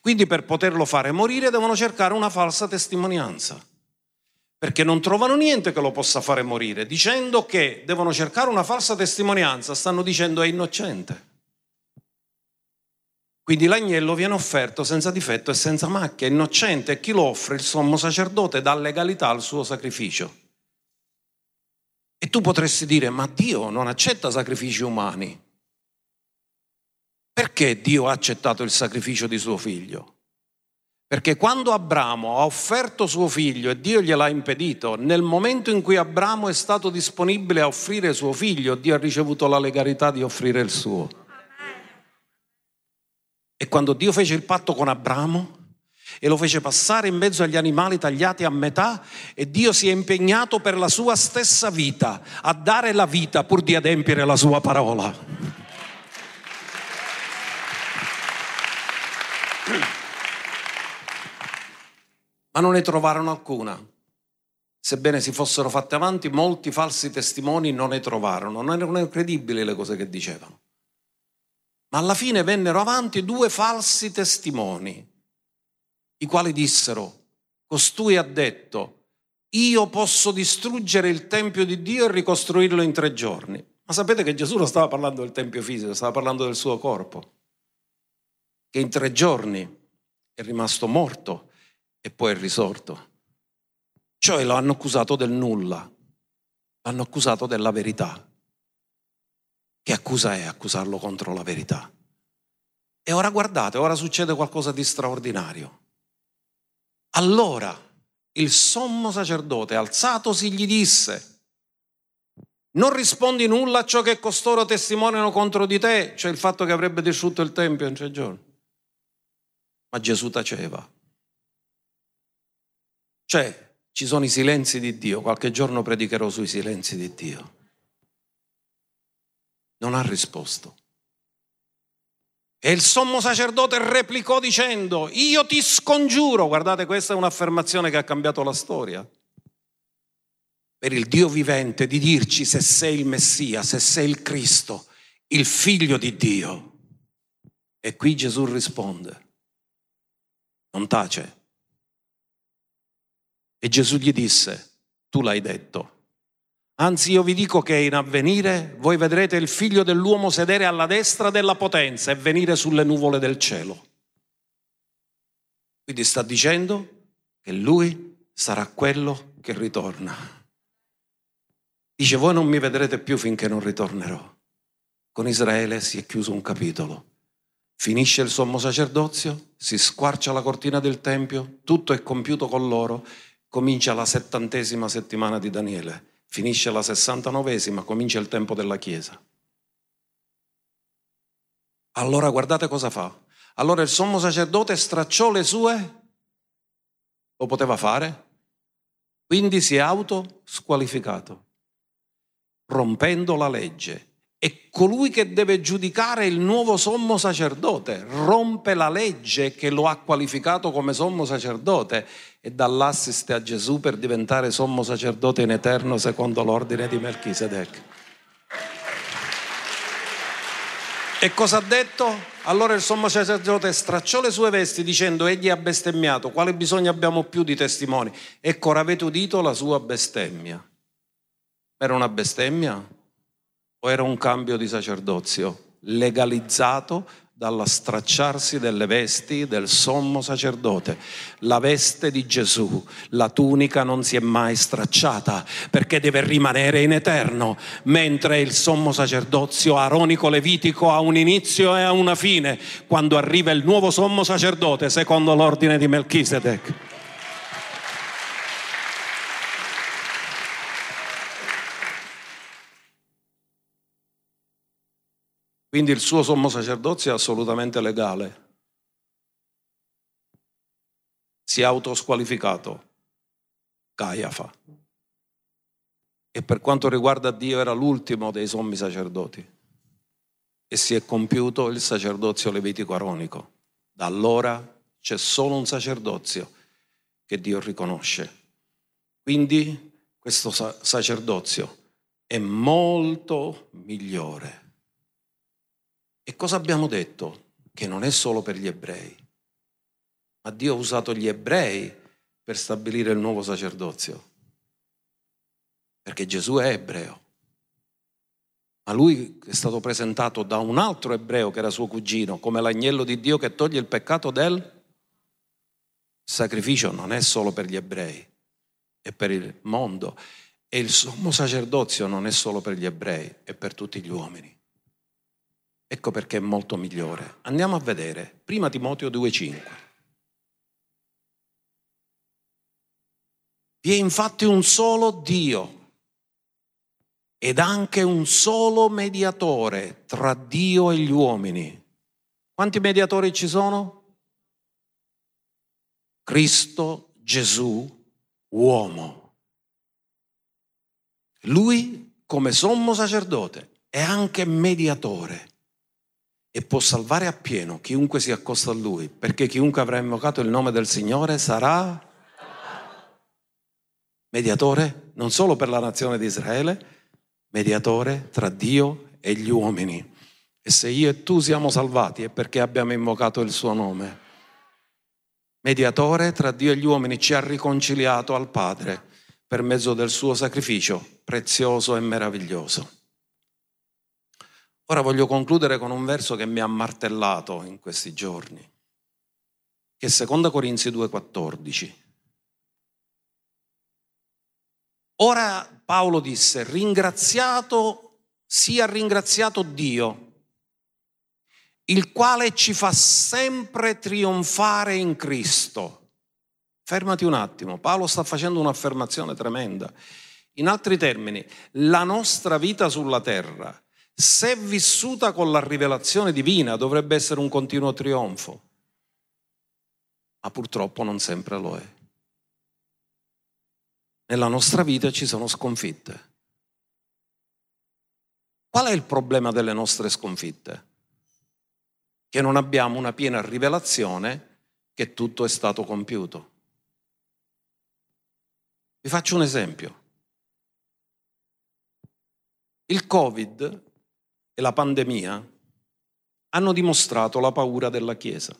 Quindi per poterlo fare morire devono cercare una falsa testimonianza, perché non trovano niente che lo possa fare morire. Dicendo che devono cercare una falsa testimonianza, stanno dicendo è innocente. Quindi l'agnello viene offerto senza difetto e senza macchia, innocente, e chi lo offre? Il sommo sacerdote dà legalità al suo sacrificio. E tu potresti dire, ma Dio non accetta sacrifici umani. Perché Dio ha accettato il sacrificio di suo figlio? Perché quando Abramo ha offerto suo figlio e Dio gliel'ha impedito, nel momento in cui Abramo è stato disponibile a offrire suo figlio, Dio ha ricevuto la legalità di offrire il suo. E quando Dio fece il patto con Abramo, e lo fece passare in mezzo agli animali tagliati a metà e Dio si è impegnato per la sua stessa vita a dare la vita pur di adempiere la sua parola. Ma non ne trovarono alcuna. Sebbene si fossero fatte avanti, molti falsi testimoni non ne trovarono. Non erano credibili le cose che dicevano. Ma alla fine vennero avanti due falsi testimoni i quali dissero, costui ha detto, io posso distruggere il Tempio di Dio e ricostruirlo in tre giorni. Ma sapete che Gesù non stava parlando del Tempio fisico, stava parlando del suo corpo, che in tre giorni è rimasto morto e poi è risorto. Cioè lo hanno accusato del nulla, l'hanno accusato della verità. Che accusa è accusarlo contro la verità? E ora guardate, ora succede qualcosa di straordinario. Allora il sommo sacerdote, alzatosi, gli disse, non rispondi nulla a ciò che costoro testimoniano contro di te, cioè il fatto che avrebbe distrutto il Tempio in tre giorni. Ma Gesù taceva. Cioè, ci sono i silenzi di Dio, qualche giorno predicherò sui silenzi di Dio. Non ha risposto. E il sommo sacerdote replicò dicendo, io ti scongiuro, guardate questa è un'affermazione che ha cambiato la storia, per il Dio vivente di dirci se sei il Messia, se sei il Cristo, il figlio di Dio. E qui Gesù risponde, non tace. E Gesù gli disse, tu l'hai detto. Anzi, io vi dico che in avvenire voi vedrete il figlio dell'uomo sedere alla destra della potenza e venire sulle nuvole del cielo. Quindi sta dicendo che lui sarà quello che ritorna. Dice, voi non mi vedrete più finché non ritornerò. Con Israele si è chiuso un capitolo. Finisce il sommo sacerdozio, si squarcia la cortina del Tempio, tutto è compiuto con loro, comincia la settantesima settimana di Daniele Finisce la 69esima, comincia il tempo della Chiesa. Allora guardate cosa fa. Allora il sommo sacerdote stracciò le sue, lo poteva fare, quindi si è autosqualificato, rompendo la legge. Colui che deve giudicare il nuovo sommo sacerdote rompe la legge che lo ha qualificato come sommo sacerdote e dà l'assist a Gesù per diventare sommo sacerdote in eterno secondo l'ordine di Melchisedec. E cosa ha detto? Allora il sommo sacerdote stracciò le sue vesti dicendo egli ha bestemmiato, quale bisogno abbiamo più di testimoni? Ecco, avete udito la sua bestemmia. Era una bestemmia era un cambio di sacerdozio legalizzato dalla stracciarsi delle vesti del sommo sacerdote. La veste di Gesù, la tunica non si è mai stracciata perché deve rimanere in eterno, mentre il sommo sacerdozio aronico-levitico ha un inizio e ha una fine quando arriva il nuovo sommo sacerdote secondo l'ordine di Melchisedec. Quindi il suo sommo sacerdozio è assolutamente legale. Si è autosqualificato. Caiafa. E per quanto riguarda Dio era l'ultimo dei sommi sacerdoti. E si è compiuto il sacerdozio levitico aronico. Da allora c'è solo un sacerdozio che Dio riconosce. Quindi questo sacerdozio è molto migliore. E cosa abbiamo detto? Che non è solo per gli ebrei, ma Dio ha usato gli ebrei per stabilire il nuovo sacerdozio. Perché Gesù è ebreo. Ma lui è stato presentato da un altro ebreo che era suo cugino, come l'agnello di Dio che toglie il peccato del sacrificio non è solo per gli ebrei, è per il mondo. E il sommo sacerdozio non è solo per gli ebrei, è per tutti gli uomini. Ecco perché è molto migliore. Andiamo a vedere. Prima Timoteo 2,5. Vi è infatti un solo Dio ed anche un solo mediatore tra Dio e gli uomini. Quanti mediatori ci sono? Cristo Gesù, uomo. Lui, come sommo sacerdote, è anche mediatore e può salvare appieno chiunque si accosta a lui, perché chiunque avrà invocato il nome del Signore sarà mediatore non solo per la nazione di Israele, mediatore tra Dio e gli uomini. E se io e tu siamo salvati è perché abbiamo invocato il suo nome mediatore tra Dio e gli uomini, ci ha riconciliato al Padre per mezzo del suo sacrificio prezioso e meraviglioso. Ora voglio concludere con un verso che mi ha martellato in questi giorni, che è 2 Corinzi 2,14. Ora Paolo disse, ringraziato, sia ringraziato Dio il quale ci fa sempre trionfare in Cristo. Fermati un attimo, Paolo sta facendo un'affermazione tremenda. In altri termini, la nostra vita sulla terra, se vissuta con la rivelazione divina, dovrebbe essere un continuo trionfo, ma purtroppo non sempre lo è. Nella nostra vita ci sono sconfitte. Qual è il problema delle nostre sconfitte? che non abbiamo una piena rivelazione che tutto è stato compiuto. Vi faccio un esempio. Il Covid e la pandemia hanno dimostrato la paura della Chiesa.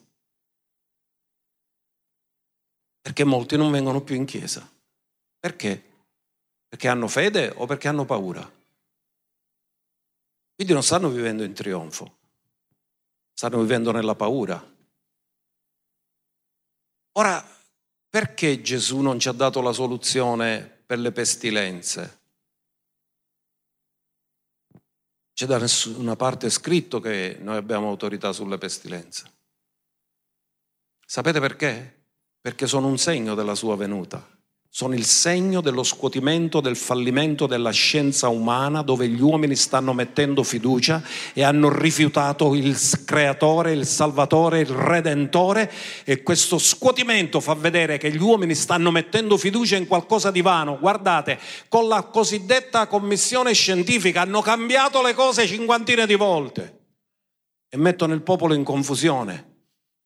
Perché molti non vengono più in Chiesa. Perché? Perché hanno fede o perché hanno paura? Quindi non stanno vivendo in trionfo stanno vivendo nella paura. Ora, perché Gesù non ci ha dato la soluzione per le pestilenze? C'è da nessuna parte scritto che noi abbiamo autorità sulle pestilenze. Sapete perché? Perché sono un segno della sua venuta sono il segno dello scuotimento, del fallimento della scienza umana dove gli uomini stanno mettendo fiducia e hanno rifiutato il creatore, il salvatore, il redentore e questo scuotimento fa vedere che gli uomini stanno mettendo fiducia in qualcosa di vano. Guardate, con la cosiddetta commissione scientifica hanno cambiato le cose cinquantine di volte e mettono il popolo in confusione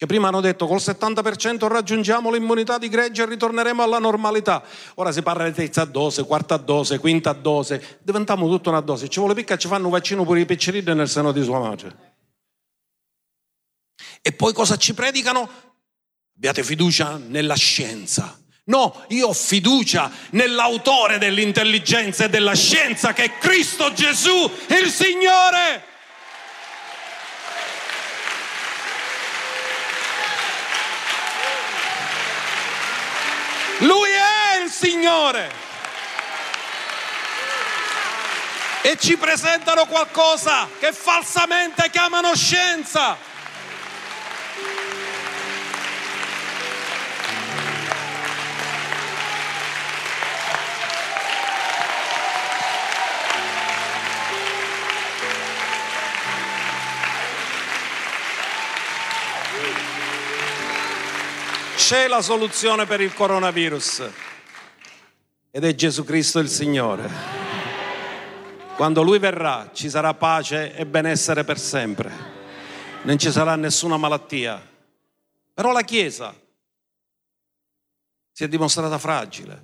che prima hanno detto col 70% raggiungiamo l'immunità di gregge e ritorneremo alla normalità. Ora si parla di terza dose, quarta dose, quinta dose, diventiamo tutta una dose. Ci vuole picca, ci fanno un vaccino pure i piccerini nel seno di sua madre. E poi cosa ci predicano? Abbiate fiducia nella scienza. No, io ho fiducia nell'autore dell'intelligenza e della scienza che è Cristo Gesù, il Signore. Lui è il Signore. E ci presentano qualcosa che falsamente chiamano scienza. C'è la soluzione per il coronavirus ed è Gesù Cristo il Signore. Quando Lui verrà ci sarà pace e benessere per sempre, non ci sarà nessuna malattia. Però la Chiesa si è dimostrata fragile.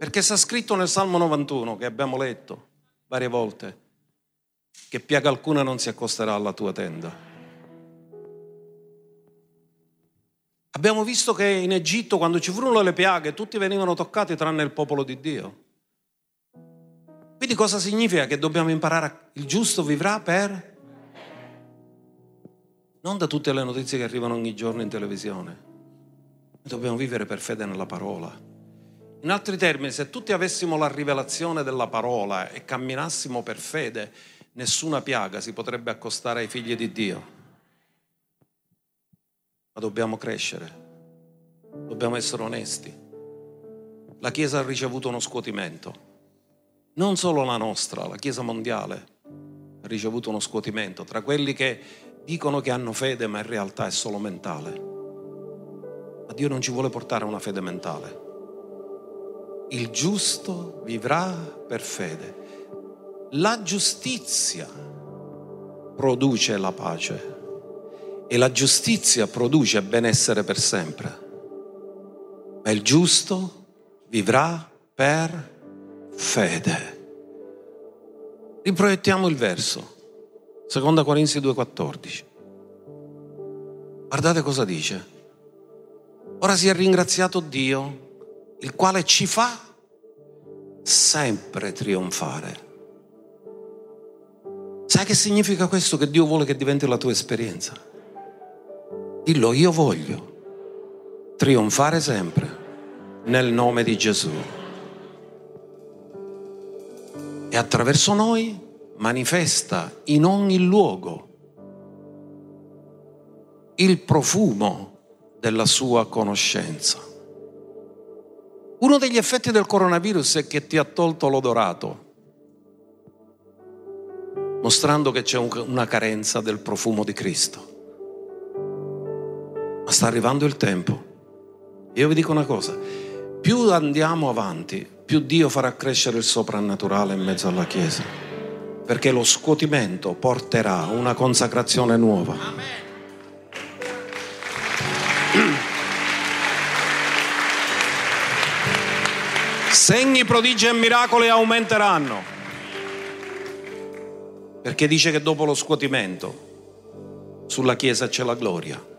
Perché sta scritto nel Salmo 91 che abbiamo letto varie volte che piaga alcuna non si accosterà alla tua tenda. Abbiamo visto che in Egitto quando ci furono le piaghe tutti venivano toccati tranne il popolo di Dio. Quindi cosa significa? Che dobbiamo imparare, a... il giusto vivrà per... Non da tutte le notizie che arrivano ogni giorno in televisione. Dobbiamo vivere per fede nella parola. In altri termini, se tutti avessimo la rivelazione della parola e camminassimo per fede, nessuna piaga si potrebbe accostare ai figli di Dio ma dobbiamo crescere, dobbiamo essere onesti. La Chiesa ha ricevuto uno scuotimento, non solo la nostra, la Chiesa mondiale ha ricevuto uno scuotimento tra quelli che dicono che hanno fede ma in realtà è solo mentale. Ma Dio non ci vuole portare una fede mentale. Il giusto vivrà per fede. La giustizia produce la pace e la giustizia produce benessere per sempre. Ma il giusto vivrà per fede. Riproiettiamo il verso. Seconda Corinzi 2,14. Guardate cosa dice. Ora sia ringraziato Dio, il quale ci fa sempre trionfare. Sai che significa questo? Che Dio vuole che diventi la tua esperienza. Dillo, io voglio trionfare sempre nel nome di Gesù. E attraverso noi manifesta in ogni luogo il profumo della sua conoscenza. Uno degli effetti del coronavirus è che ti ha tolto l'odorato, mostrando che c'è una carenza del profumo di Cristo. Sta arrivando il tempo. Io vi dico una cosa, più andiamo avanti, più Dio farà crescere il soprannaturale in mezzo alla Chiesa. Perché lo scuotimento porterà una consacrazione nuova. Segni, prodigi e miracoli aumenteranno. Perché dice che dopo lo scuotimento sulla Chiesa c'è la gloria.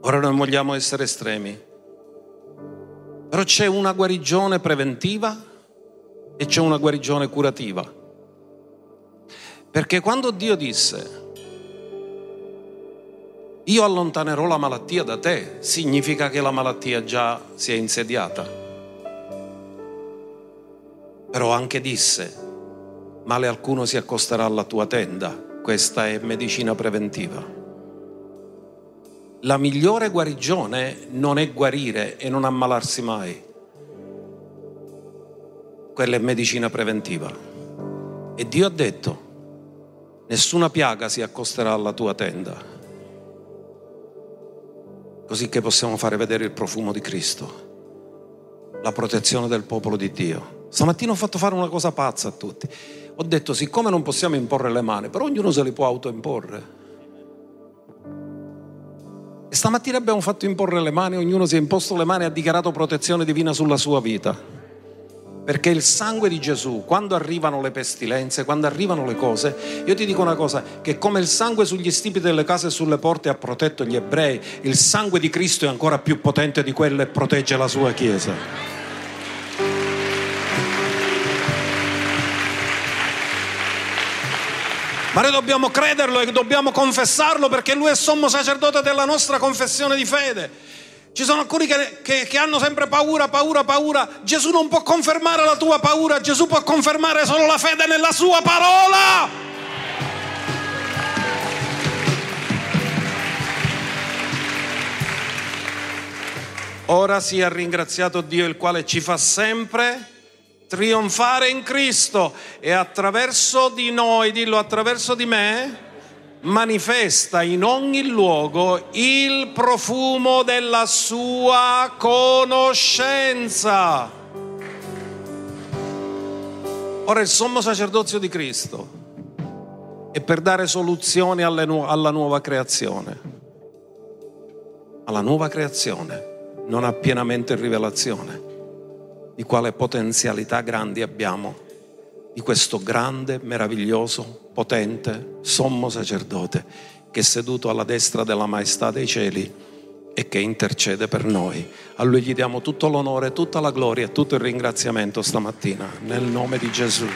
Ora non vogliamo essere estremi, però c'è una guarigione preventiva e c'è una guarigione curativa. Perché quando Dio disse, io allontanerò la malattia da te, significa che la malattia già si è insediata. Però anche disse, male alcuno si accosterà alla tua tenda, questa è medicina preventiva. La migliore guarigione non è guarire e non ammalarsi mai. Quella è medicina preventiva. E Dio ha detto, nessuna piaga si accosterà alla tua tenda, così che possiamo fare vedere il profumo di Cristo, la protezione del popolo di Dio. Stamattina ho fatto fare una cosa pazza a tutti. Ho detto, siccome non possiamo imporre le mani, però ognuno se li può autoimporre. Stamattina abbiamo fatto imporre le mani, ognuno si è imposto le mani e ha dichiarato protezione divina sulla sua vita. Perché il sangue di Gesù, quando arrivano le pestilenze, quando arrivano le cose, io ti dico una cosa, che come il sangue sugli stipi delle case e sulle porte ha protetto gli ebrei, il sangue di Cristo è ancora più potente di quello e protegge la sua Chiesa. Ma noi dobbiamo crederlo e dobbiamo confessarlo perché Lui è sommo sacerdote della nostra confessione di fede. Ci sono alcuni che, che, che, hanno sempre paura, paura, paura. Gesù non può confermare la tua paura, Gesù può confermare solo la fede nella sua parola. Ora sia ringraziato Dio il quale ci fa sempre trionfare in Cristo e attraverso di noi, dillo attraverso di me, manifesta in ogni luogo il profumo della sua conoscenza. Ora il sommo sacerdozio di Cristo è per dare soluzioni alla nuova creazione. Alla nuova creazione non ha pienamente rivelazione di quale potenzialità grandi abbiamo, di questo grande, meraviglioso, potente, sommo sacerdote che è seduto alla destra della maestà dei cieli e che intercede per noi. A lui gli diamo tutto l'onore, tutta la gloria e tutto il ringraziamento stamattina, nel nome di Gesù.